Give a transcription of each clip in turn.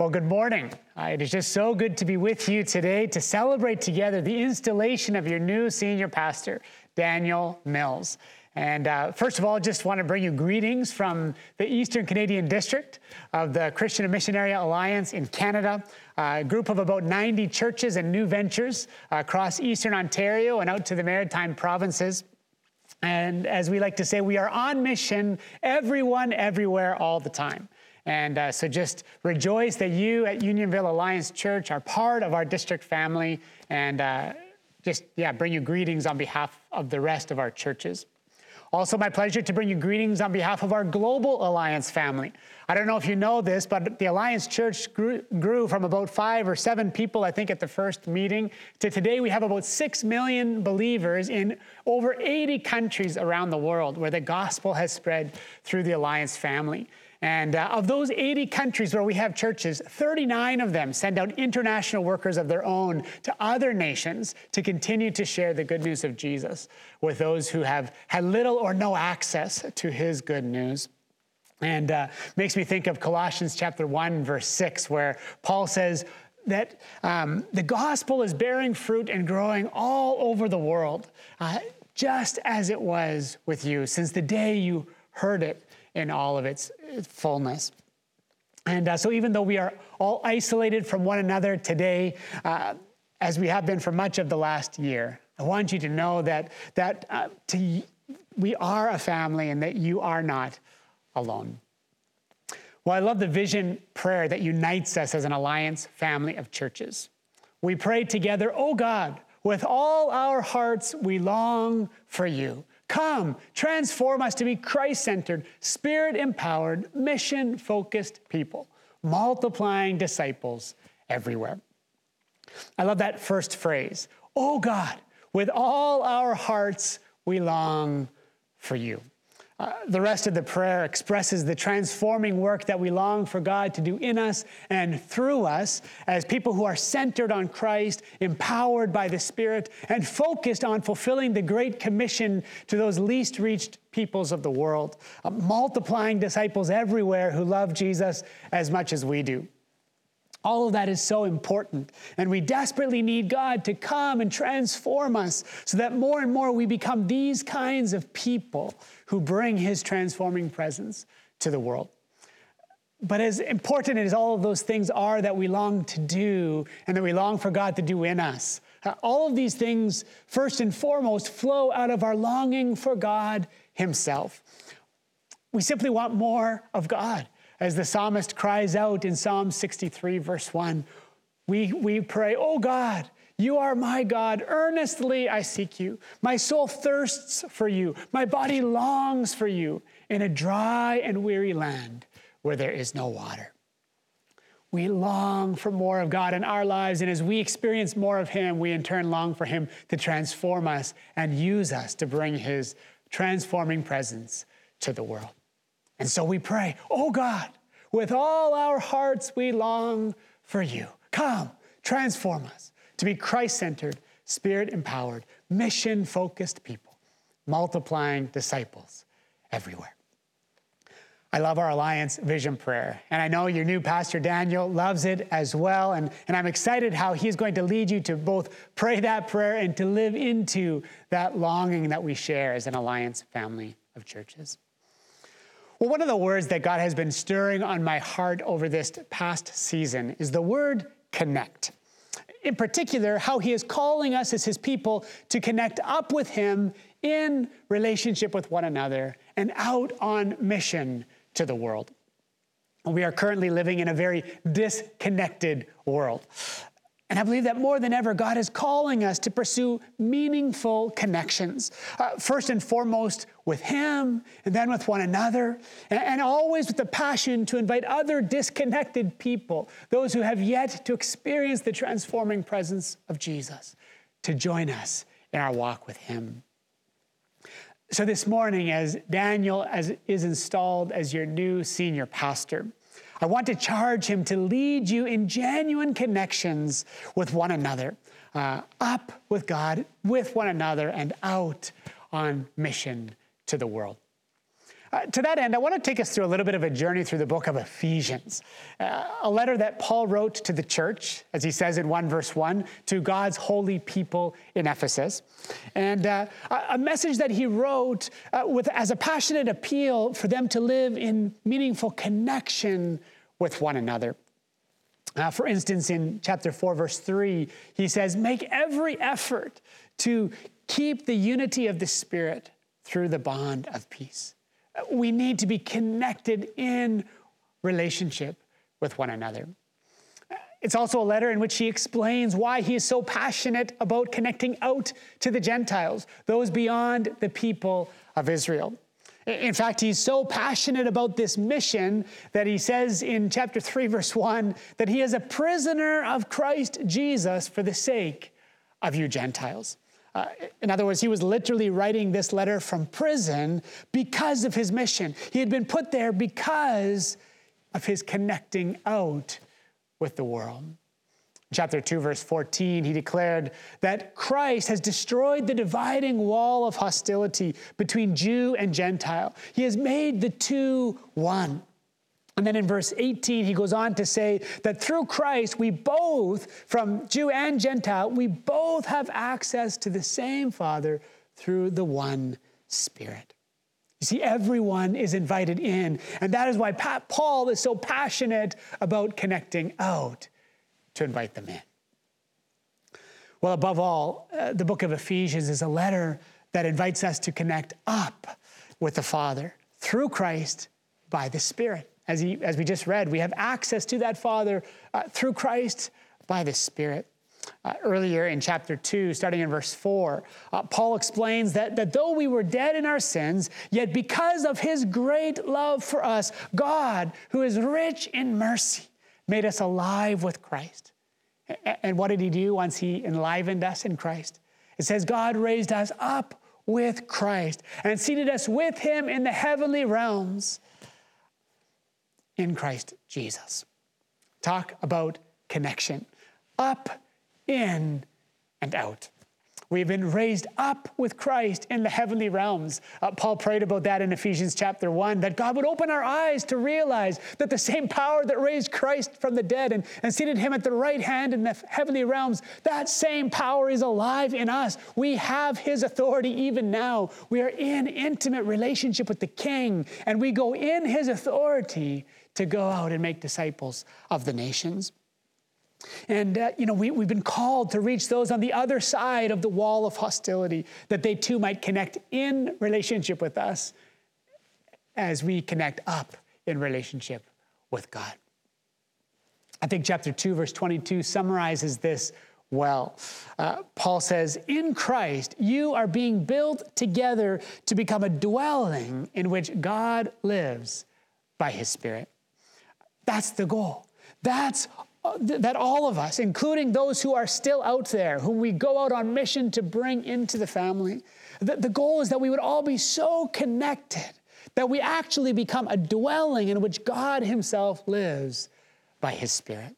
Well, good morning. Uh, it is just so good to be with you today to celebrate together the installation of your new senior pastor, Daniel Mills. And uh, first of all, just want to bring you greetings from the Eastern Canadian District of the Christian and Missionary Alliance in Canada, a group of about 90 churches and new ventures across Eastern Ontario and out to the Maritime provinces. And as we like to say, we are on mission, everyone, everywhere, all the time. And uh, so just rejoice that you at Unionville Alliance Church are part of our district family and uh, just, yeah, bring you greetings on behalf of the rest of our churches. Also, my pleasure to bring you greetings on behalf of our Global Alliance family. I don't know if you know this, but the Alliance Church grew, grew, from about five or seven people, I think, at the first meeting, to today we have about six million believers in over 80 countries around the world where the gospel has spread through the Alliance family. And uh, of those 80 countries where we have churches, 39 of them send out international workers of their own to other nations to continue to share the good news of Jesus with those who have had little or no access to his good news. And uh, makes me think of Colossians chapter 1, verse 6, where Paul says, that um, the gospel is bearing fruit and growing all over the world, uh, just as it was with you since the day you heard it in all of its fullness. And uh, so, even though we are all isolated from one another today, uh, as we have been for much of the last year, I want you to know that, that uh, to, we are a family and that you are not alone. Well, I love the vision prayer that unites us as an alliance family of churches. We pray together, Oh God, with all our hearts we long for you. Come, transform us to be Christ centered, spirit empowered, mission focused people, multiplying disciples everywhere. I love that first phrase. Oh God, with all our hearts, we long for you. Uh, the rest of the prayer expresses the transforming work that we long for God to do in us and through us as people who are centered on Christ, empowered by the Spirit, and focused on fulfilling the Great Commission to those least reached peoples of the world, uh, multiplying disciples everywhere who love Jesus as much as we do. All of that is so important. And we desperately need God to come and transform us so that more and more we become these kinds of people who bring His transforming presence to the world. But as important as all of those things are that we long to do and that we long for God to do in us, uh, all of these things, first and foremost, flow out of our longing for God Himself. We simply want more of God as the psalmist cries out in Psalm 63, verse 1, we, we pray, Oh God, you are my God. Earnestly I seek you. My soul thirsts for you. My body longs for you in a dry and weary land where there is no water. We long for more of God in our lives, and as we experience more of Him, we in turn long for Him to transform us and use us to bring His transforming presence to the world. And so we pray, Oh God, with all our hearts we long for you. Come, transform us to be Christ centered, spirit empowered, mission focused people, multiplying disciples everywhere. I love our Alliance Vision Prayer. And I know your new pastor, Daniel, loves it as well. And, and I'm excited how he's going to lead you to both pray that prayer and to live into that longing that we share as an Alliance family of churches. Well, one of the words that God has been stirring on my heart over this past season is the word connect. In particular, how he is calling us as his people to connect up with him in relationship with one another and out on mission to the world. We are currently living in a very disconnected world. And I believe that more than ever, God is calling us to pursue meaningful connections, uh, first and foremost with Him, and then with one another, and, and always with the passion to invite other disconnected people, those who have yet to experience the transforming presence of Jesus, to join us in our walk with Him. So, this morning, as Daniel as, is installed as your new senior pastor, I want to charge him to lead you in genuine connections with one another, uh, up with God, with one another, and out on mission to the world. Uh, to that end, I want to take us through a little bit of a journey through the book of Ephesians, uh, a letter that Paul wrote to the church, as he says in 1 verse 1, to God's holy people in Ephesus. And uh, a message that he wrote uh, with, as a passionate appeal for them to live in meaningful connection with one another. Uh, for instance, in chapter 4, verse 3, he says, Make every effort to keep the unity of the Spirit through the bond of peace. We need to be connected in relationship with one another. It's also a letter in which he explains why he is so passionate about connecting out to the Gentiles, those beyond the people of Israel. In fact, he's so passionate about this mission that he says in chapter 3, verse 1, that he is a prisoner of Christ Jesus for the sake of you Gentiles. Uh, in other words, he was literally writing this letter from prison because of his mission. He had been put there because of his connecting out with the world. Chapter 2, verse 14, he declared that Christ has destroyed the dividing wall of hostility between Jew and Gentile. He has made the two one. And then in verse 18, he goes on to say that through Christ, we both, from Jew and Gentile, we both have access to the same Father through the one Spirit. You see, everyone is invited in. And that is why Paul is so passionate about connecting out to invite them in. Well, above all, uh, the book of Ephesians is a letter that invites us to connect up with the Father through Christ by the Spirit. As, he, as we just read, we have access to that Father uh, through Christ by the Spirit. Uh, earlier in chapter 2, starting in verse 4, uh, Paul explains that, that though we were dead in our sins, yet because of his great love for us, God, who is rich in mercy, made us alive with Christ. And what did he do once he enlivened us in Christ? It says, God raised us up with Christ and seated us with him in the heavenly realms in Christ Jesus. Talk about connection up, in, and out. We've been raised up with Christ in the heavenly realms. Uh, Paul prayed about that in Ephesians chapter 1, that God would open our eyes to realize that the same power that raised Christ from the dead and, and seated him at the right hand in the heavenly realms, that same power is alive in us. We have his authority even now. We are in intimate relationship with the King, and we go in his authority to go out and make disciples of the nations. And, uh, you know, we, we've been called to reach those on the other side of the wall of hostility, that they too might connect in relationship with us as we connect up in relationship with God. I think chapter 2, verse 22 summarizes this well. Uh, Paul says, In Christ, you are being built together to become a dwelling in which God lives by his Spirit. That's the goal. That's uh, that all of us, including those who are still out there, whom we go out on mission to bring into the family, the, the goal is that we would all be so connected that we actually become a dwelling in which God Himself lives by His Spirit.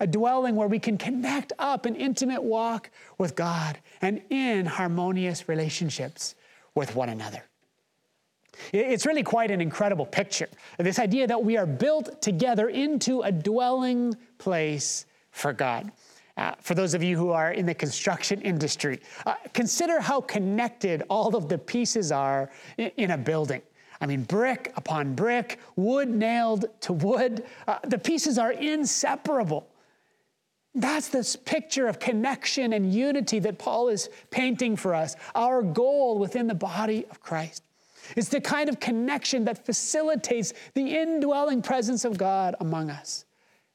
A dwelling where we can connect up an intimate walk with God and in harmonious relationships with one another. It's really quite an incredible picture. This idea that we are built together into a dwelling place for God. Uh, for those of you who are in the construction industry, uh, consider how connected all of the pieces are in, in a building. I mean, brick upon brick, wood nailed to wood. Uh, the pieces are inseparable. That's this picture of connection and unity that Paul is painting for us, our goal within the body of Christ. It's the kind of connection that facilitates the indwelling presence of God among us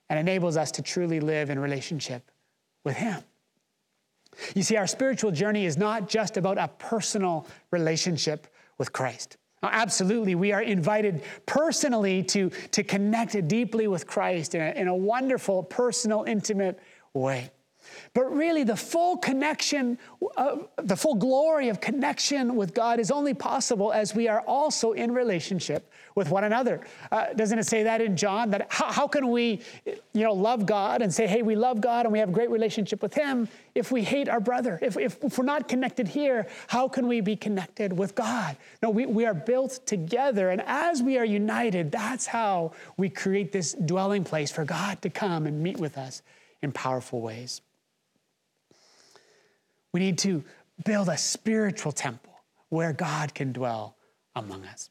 and enables us to truly live in relationship with Him. You see, our spiritual journey is not just about a personal relationship with Christ. Now, absolutely, we are invited personally to, to connect deeply with Christ in a, in a wonderful, personal, intimate way. But really, the full connection, uh, the full glory of connection with God is only possible as we are also in relationship with one another. Uh, doesn't it say that in John? That how, how, can we, you know, love God and say, hey, we love God and we have a great relationship with Him if we hate our brother? If, if, if we're not connected here, how can we be connected with God? No, we, we are built together. And as we are united, that's how we create this dwelling place for God to come and meet with us in powerful ways. We need to build a spiritual temple where God can dwell among us.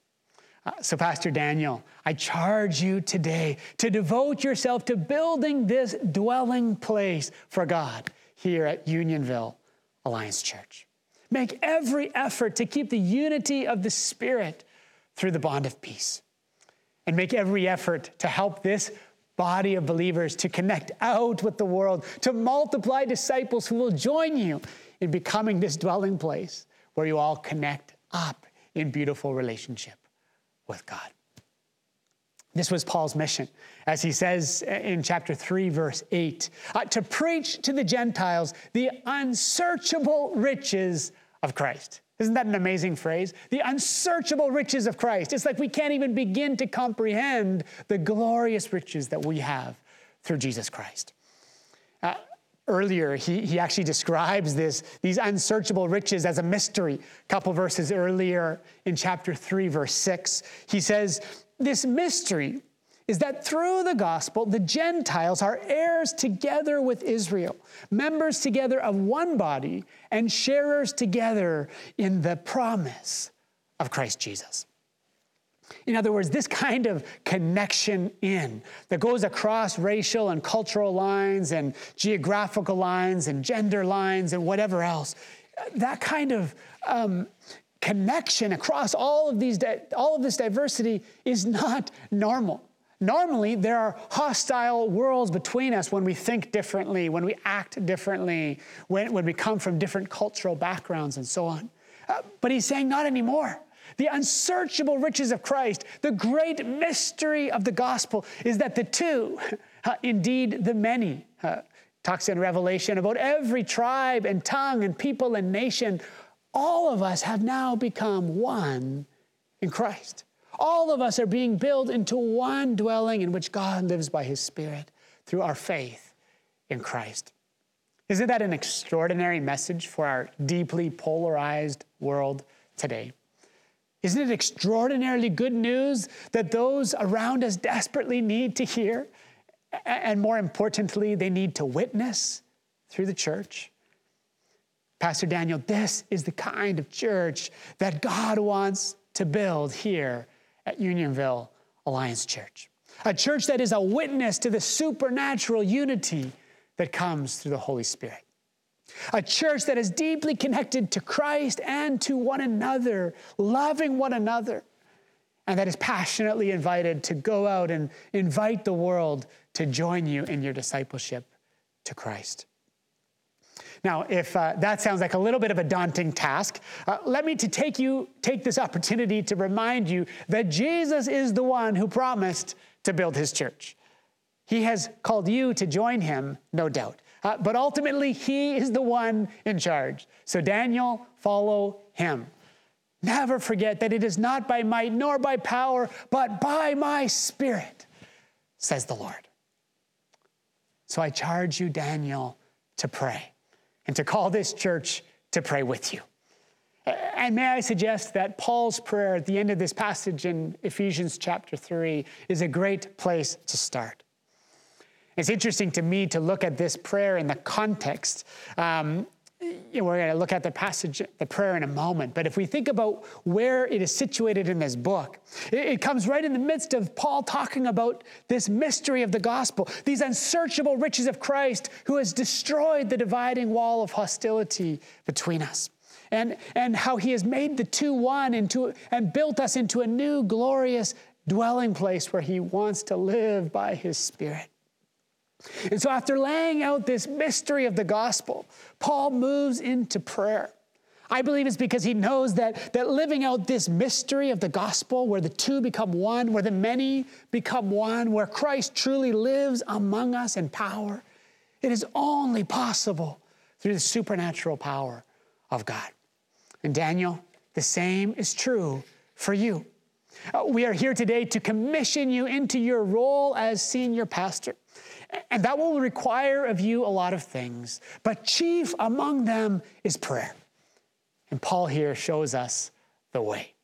Uh, so, Pastor Daniel, I charge you today to devote yourself to building this dwelling place for God here at Unionville Alliance Church. Make every effort to keep the unity of the Spirit through the bond of peace. And make every effort to help this body of believers to connect out with the world, to multiply disciples who will join you in becoming this dwelling place where you all connect up in beautiful relationship with God. This was Paul's mission, as he says in chapter 3, verse 8 uh, to preach to the Gentiles the unsearchable riches of Christ. Isn't that an amazing phrase? The unsearchable riches of Christ. It's like we can't even begin to comprehend the glorious riches that we have through Jesus Christ. Uh, earlier, he, he actually describes this, these unsearchable riches as a mystery. A couple verses earlier in chapter 3, verse 6, he says, This mystery is that through the gospel, the Gentiles are heirs together with Israel, members together of one body, and sharers together in the promise of Christ Jesus. In other words, this kind of connection in that goes across racial and cultural lines and geographical lines and gender lines and whatever else, that kind of um, connection across all of these all of this diversity is not normal. Normally, there are hostile worlds between us when we think differently, when we act differently, when, when we come from different cultural backgrounds, and so on. Uh, but he's saying, not anymore. The unsearchable riches of Christ, the great mystery of the gospel is that the two, uh, indeed the many, uh, talks in Revelation about every tribe and tongue and people and nation, all of us have now become one in Christ. All of us are being built into one dwelling in which God lives by his Spirit through our faith in Christ. Isn't that an extraordinary message for our deeply polarized world today? Isn't it extraordinarily good news that those around us desperately need to hear? And more importantly, they need to witness through the church. Pastor Daniel, this is the kind of church that God wants to build here at Unionville Alliance Church. A church that is a witness to the supernatural unity that comes through the Holy Spirit. A church that is deeply connected to Christ and to one another, loving one another, and that is passionately invited to go out and invite the world to join you in your discipleship to Christ. Now, if uh, that sounds like a little bit of a daunting task, uh, let me to take you take this opportunity to remind you that Jesus is the one who promised to build his church. He has called you to join him, no doubt. Uh, but ultimately, he is the one in charge. So, Daniel, follow him. Never forget that it is not by might nor by power, but by my spirit, says the Lord. So I charge you, Daniel, to pray and to call this church to pray with you. And may I suggest that Paul's prayer at the end of this passage in Ephesians chapter 3 is a great place to start. It's interesting to me to look at this prayer in the context. Um, we're going to look at the passage, the prayer in a moment. But if we think about where it is situated in this book, it, comes right in the midst of Paul talking about this mystery of the gospel, these unsearchable riches of Christ who has destroyed the dividing wall of hostility between us. And, and how he has made the two one into, and built us into a new glorious dwelling place where he wants to live by his spirit. And so, after laying out this mystery of the gospel, Paul moves into prayer. I believe it's because he knows that, that living out this mystery of the gospel, where the two become one, where the many become one, where Christ truly lives among us in power, It is only possible through the supernatural power of God. And Daniel, the same is true for you. Uh, we are here today to commission you into your role as senior pastor. And that will require of you a lot of things, but chief among them is prayer. And Paul here shows us the way.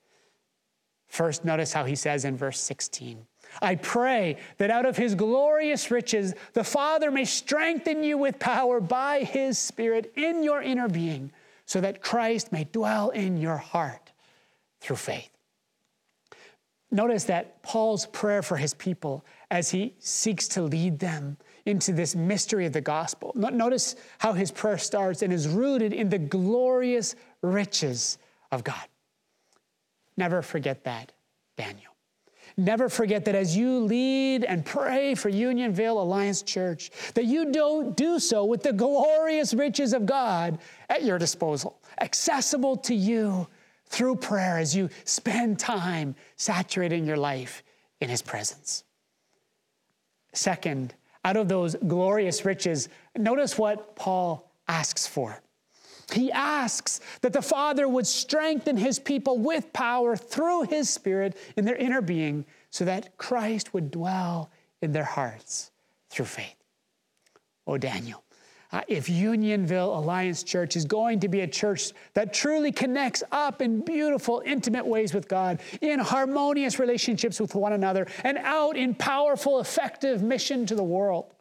First, notice how he says in verse 16 I pray that out of his glorious riches, the Father may strengthen you with power by his Spirit in your inner being, so that Christ may dwell in your heart through faith. Notice that Paul's prayer for his people as he seeks to lead them into this mystery of the gospel. Notice how his prayer starts and is rooted in the glorious riches of God. Never forget that, Daniel. Never forget that as you lead and pray for Unionville Alliance Church, that you don't do so with the glorious riches of God at your disposal, accessible to you through prayer as you spend time saturating your life in His presence. Second, out of those glorious riches, notice what Paul asks for. He asks that the Father would strengthen his people with power through his Spirit in their inner being so that Christ would dwell in their hearts through faith. Oh, Daniel, uh, if Unionville Alliance Church is going to be a church that truly connects up in beautiful, intimate ways with God, in harmonious relationships with one another, and out in powerful, effective mission to the world,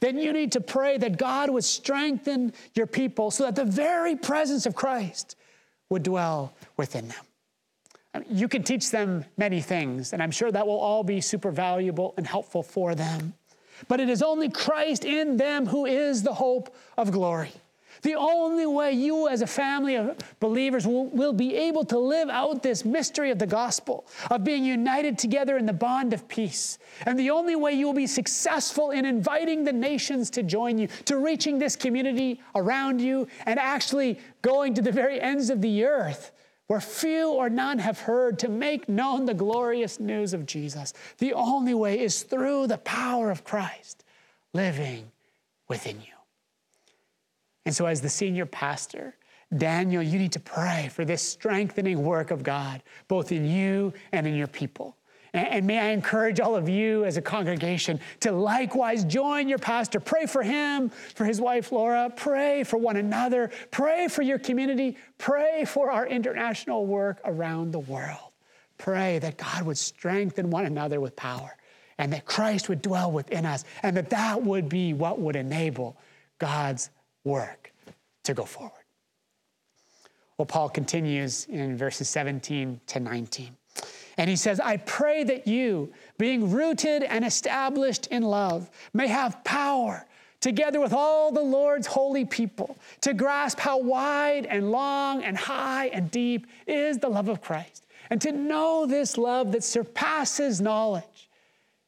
then you need to pray that God would strengthen your people so that the very presence of Christ would dwell within them. You can teach them many things, and I'm sure that will all be super valuable and helpful for them. But it is only Christ in them who is the hope of glory. The only way you, as a family of believers, will, will, be able to live out this mystery of the gospel, of being united together in the bond of peace. And the only way you will be successful in inviting the nations to join you, to reaching this community around you, and actually going to the very ends of the earth where few or none have heard to make known the glorious news of Jesus. The only way is through the power of Christ living within you. And so, as the senior pastor, Daniel, you need to pray for this strengthening work of God, both in you and in your people. And may I encourage all of you as a congregation to likewise join your pastor. Pray for him, for his wife Laura. Pray for one another. Pray for your community. Pray for our international work around the world. Pray that God would strengthen one another with power and that Christ would dwell within us and that that would be what would enable God's work to go forward. Well, Paul continues in verses 17 to 19. And he says, I pray that you, being rooted and established in love, may have power, together with all the Lord's holy people, to grasp how wide and long and high and deep is the love of Christ, and to know this love that surpasses knowledge,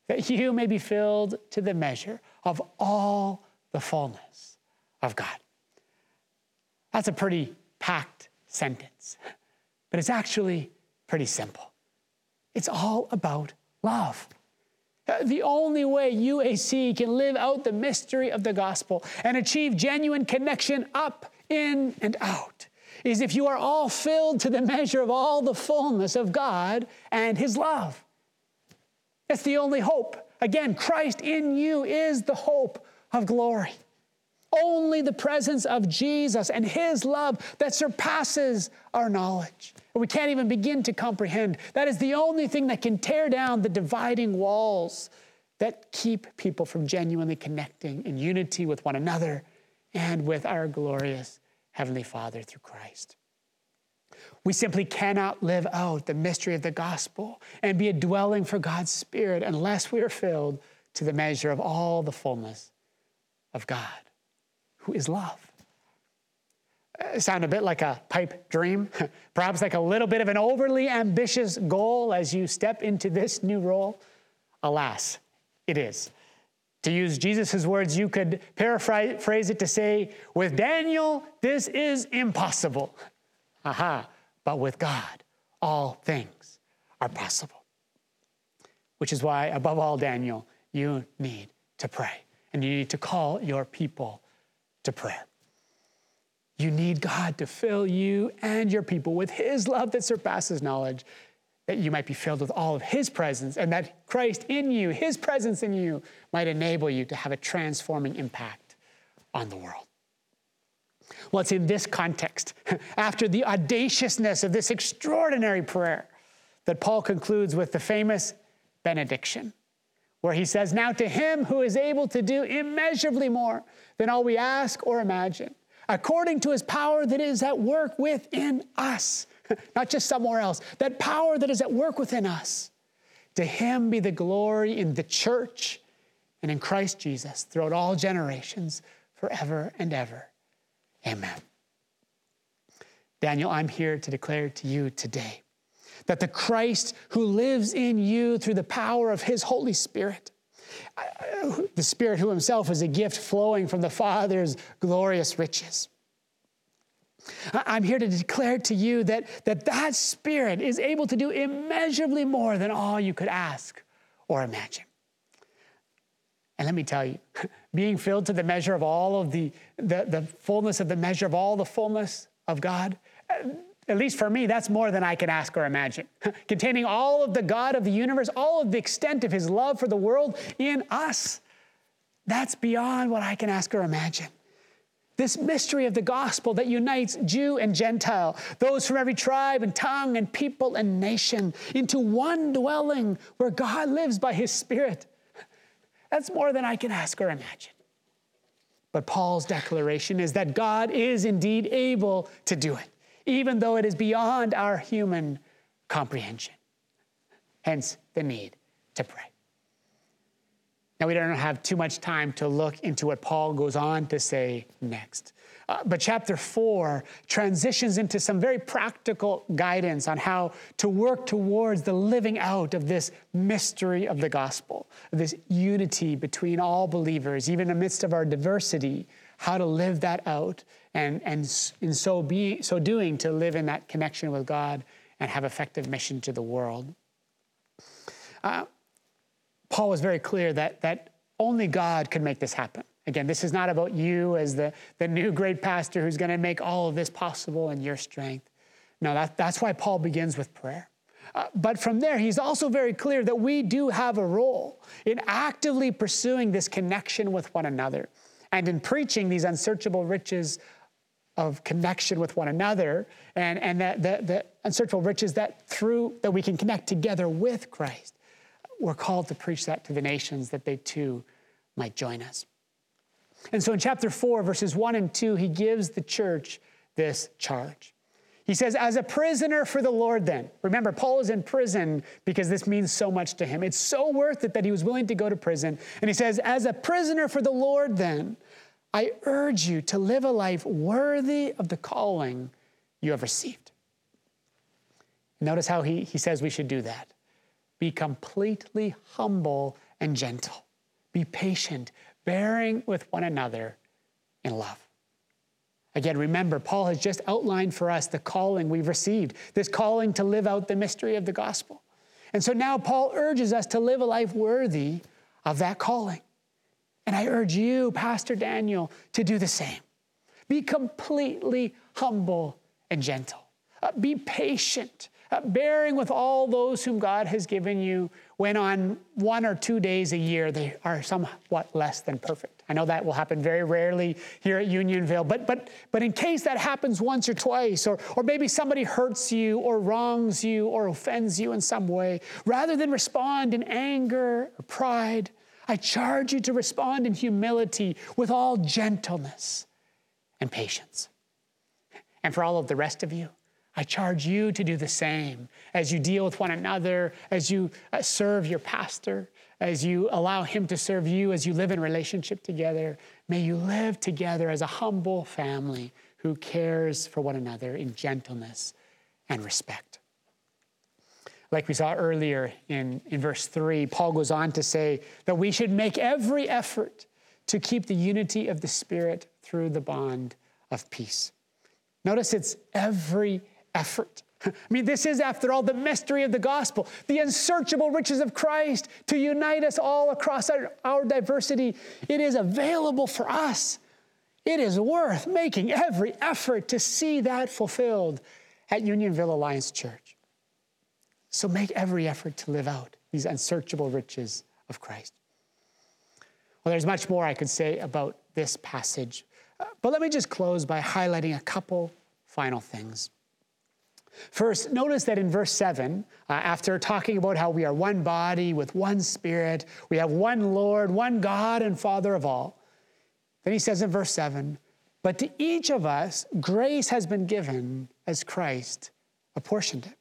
that you may be filled to the measure of all the fullness of God. That's a pretty packed sentence, but it's actually pretty simple. It's all about love. Uh, the only way UAC can live out the mystery of the gospel and achieve genuine connection up, in, and out is if you are all filled to the measure of all the fullness of God and His love. That's the only hope. Again, Christ in you is the hope of glory. Only the presence of Jesus and His love that surpasses our knowledge. We can't even begin to comprehend. That is the only thing that can tear down the dividing walls that keep people from genuinely connecting in unity with one another and with our glorious Heavenly Father through Christ. We simply cannot live out the mystery of the gospel and be a dwelling for God's Spirit unless we are filled to the measure of all the fullness of God who is love. Uh, sound a bit like a pipe dream, perhaps like a little bit of an overly ambitious goal as you step into this new role? Alas, it is. To use Jesus' words, you could paraphrase it to say, with Daniel, this is impossible. Aha, but with God, all things are possible. Which is why, above all, Daniel, you need to pray and you need to call your people to prayer. You need God to fill you and your people with His love that surpasses knowledge, that you might be filled with all of His presence, and that Christ in you, His presence in you, might enable you to have a transforming impact on the world. Well, it's in this context, after the audaciousness of this extraordinary prayer, that Paul concludes with the famous benediction, where he says, Now to him who is able to do immeasurably more than all we ask or imagine, according to his power that is at work within us, not just somewhere else, that power that is at work within us. To him be the glory in the church and in Christ Jesus throughout all generations, forever and ever. Amen. Daniel, I'm here to declare to you today that the Christ who lives in you through the power of his Holy Spirit, the Spirit who himself is a gift flowing from the Father's glorious riches. I'm here to declare to you that, that that Spirit is able to do immeasurably more than all you could ask or imagine. And let me tell you, being filled to the measure of all of the, the, the fullness of the measure of all the fullness of God, at least for me, that's more than I can ask or imagine. Containing all of the God of the universe, all of the extent of his love for the world in us, that's beyond what I can ask or imagine. This mystery of the gospel that unites Jew and Gentile, those from every tribe and tongue and people and nation, into one dwelling where God lives by his Spirit. That's more than I can ask or imagine. But Paul's declaration is that God is indeed able to do it, even though it is beyond our human comprehension. Hence the need to pray. Now, we don't have too much time to look into what Paul goes on to say next. Uh, but chapter four transitions into some very practical guidance on how to work towards the living out of this mystery of the gospel, this unity between all believers, even amidst of our diversity, how to live that out, and, and in so, be, so doing, to live in that connection with God and have effective mission to the world. Uh, Paul was very clear that, that only God could make this happen. Again, this is not about you as the, the new great pastor who's going to make all of this possible in your strength. No, that, that's why Paul begins with prayer. Uh, but from there, he's also very clear that we do have a role in actively pursuing this connection with one another and in preaching these unsearchable riches of connection with one another and, and that, the, the unsearchable riches that through that we can connect together with Christ. We're called to preach that to the nations that they too might join us. And so in chapter 4, verses 1 and 2, he gives the church this charge. He says, As a prisoner for the Lord, then. Remember, Paul is in prison because this means so much to him. It's so worth it that he was willing to go to prison. And he says, As a prisoner for the Lord, then, I urge you to live a life worthy of the calling you have received. Notice how he, he says we should do that. Be completely humble and gentle. Be patient, bearing with one another in love. Again, remember, Paul has just outlined for us the calling we've received, this calling to live out the mystery of the gospel. And so now Paul urges us to live a life worthy of that calling. And I urge you, Pastor Daniel, to do the same. Be completely humble and gentle. Uh, be patient, uh, bearing with all those whom God has given you when on one or two days a year they are somewhat less than perfect. I know that will happen very rarely here at Unionville, but, but, but in case that happens once or twice, or, or maybe somebody hurts you or wrongs you or offends you in some way, rather than respond in anger or pride, I charge you to respond in humility with all gentleness and patience. And for all of the rest of you, I charge you to do the same as you deal with one another, as you uh, serve your pastor, as you allow him to serve you, as you live in relationship together. May you live together as a humble family who cares for one another in gentleness and respect. Like we saw earlier in, in verse 3, Paul goes on to say that we should make every effort to keep the unity of the Spirit through the bond of peace. Notice it's every effort. I mean, this is, after all, the mystery of the gospel, the unsearchable riches of Christ to unite us all across our, our diversity. It is available for us It is worth making every effort to see that fulfilled at Unionville Alliance Church. So make every effort to live out these unsearchable riches of Christ. Well, there's much more I could say about this passage, uh, but let me just close by highlighting a couple final things. First, notice that in verse 7, uh, after talking about how we are one body with one spirit, we have one Lord, one God and Father of all, then he says in verse 7 But to each of us, grace has been given as Christ apportioned it.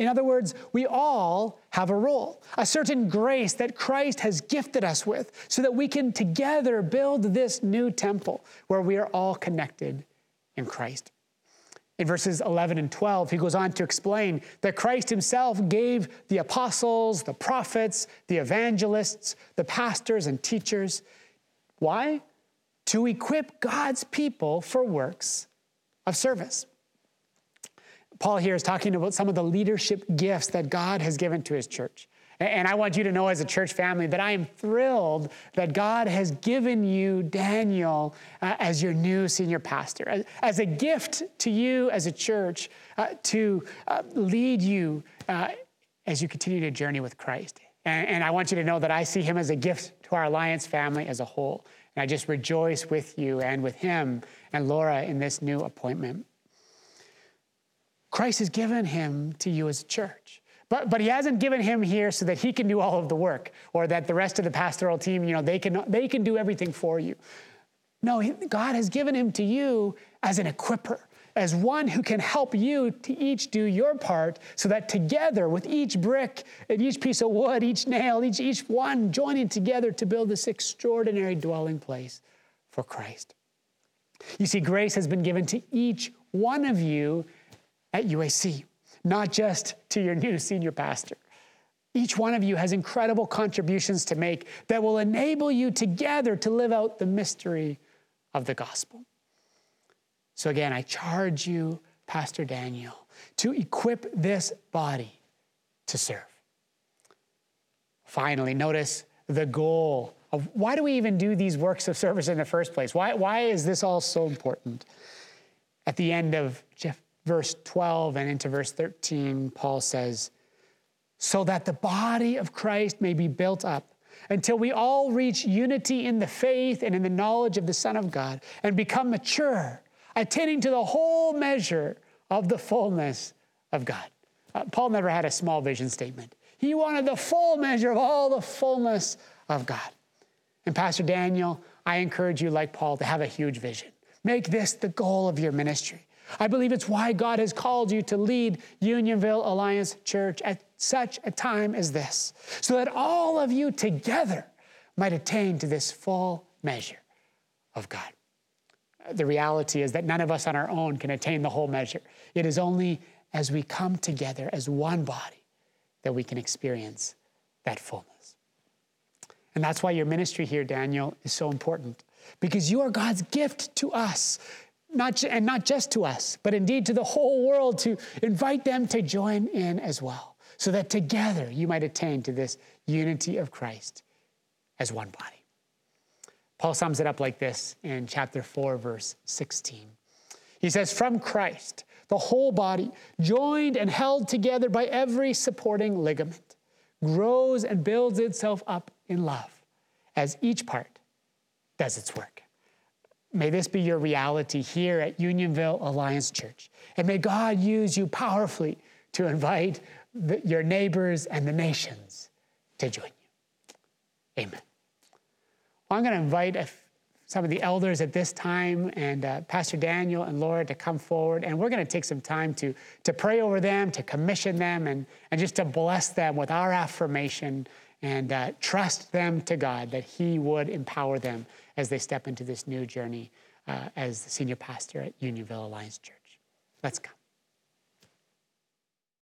In other words, we all have a role, a certain grace that Christ has gifted us with, so that we can together build this new temple where we are all connected in Christ. In verses 11 and 12, he goes on to explain that Christ himself gave the apostles, the prophets, the evangelists, the pastors, and teachers. Why? To equip God's people for works of service. Paul here is talking about some of the leadership gifts that God has given to his church. And I want you to know as a church family that I am thrilled that God has given you Daniel uh, as your new senior pastor, as, as, a gift to you as a church uh, to uh, lead you uh, as you continue to journey with Christ. And, and I want you to know that I see him as a gift to our Alliance family as a whole. And I just rejoice with you and with him and Laura in this new appointment. Christ has given him to you as a church. But, but he hasn't given him here so that he can do all of the work or that the rest of the pastoral team, you know, they can, they can do everything for you. No, God has given him to you as an equiper, as one who can help you to each do your part so that together with each brick and each piece of wood, each nail, each, each one joining together to build this extraordinary dwelling place for Christ. You see, grace has been given to each one of you at UAC not just to your new senior pastor. Each one of you has incredible contributions to make that will enable you together to live out the mystery of the gospel. So, again, I charge you, Pastor Daniel, to equip this body to serve. Finally, notice the goal of why do we even do these works of service in the first place? Why, why is this all so important? At the end of Jeff, verse 12 and into verse 13, Paul says, So that the body of Christ may be built up until we all reach unity in the faith and in the knowledge of the Son of God and become mature, attaining to the whole measure of the fullness of God. Uh, Paul never had a small vision statement. He wanted the full measure of all the fullness of God. And Pastor Daniel, I encourage you, like Paul, to have a huge vision. Make this the goal of your ministry. I believe it's why God has called you to lead Unionville Alliance Church at such a time as this, so that all of you together might attain to this full measure of God. The reality is that none of us on our own can attain the whole measure. It is only as we come together as one body that we can experience that fullness. And that's why your ministry here, Daniel, is so important because you are God's gift to us not, and not just to us, but indeed to the whole world to invite them to join in as well, so that together you might attain to this unity of Christ as one body. Paul sums it up like this in chapter 4, verse 16. He says, From Christ, the whole body, joined and held together by every supporting ligament, grows and builds itself up in love as each part does its work. May this be your reality here at Unionville Alliance Church. And may God use you powerfully to invite the, your neighbors and the nations to join you. Amen. Well, I'm going to invite a, some of the elders at this time and uh, Pastor Daniel and Laura to come forward. And we're going to take some time to, to pray over them, to commission them, and, and just to bless them with our affirmation and uh, trust them to God that He would empower them as they step into this new journey uh, as the senior pastor at Unionville Alliance Church. Let's come.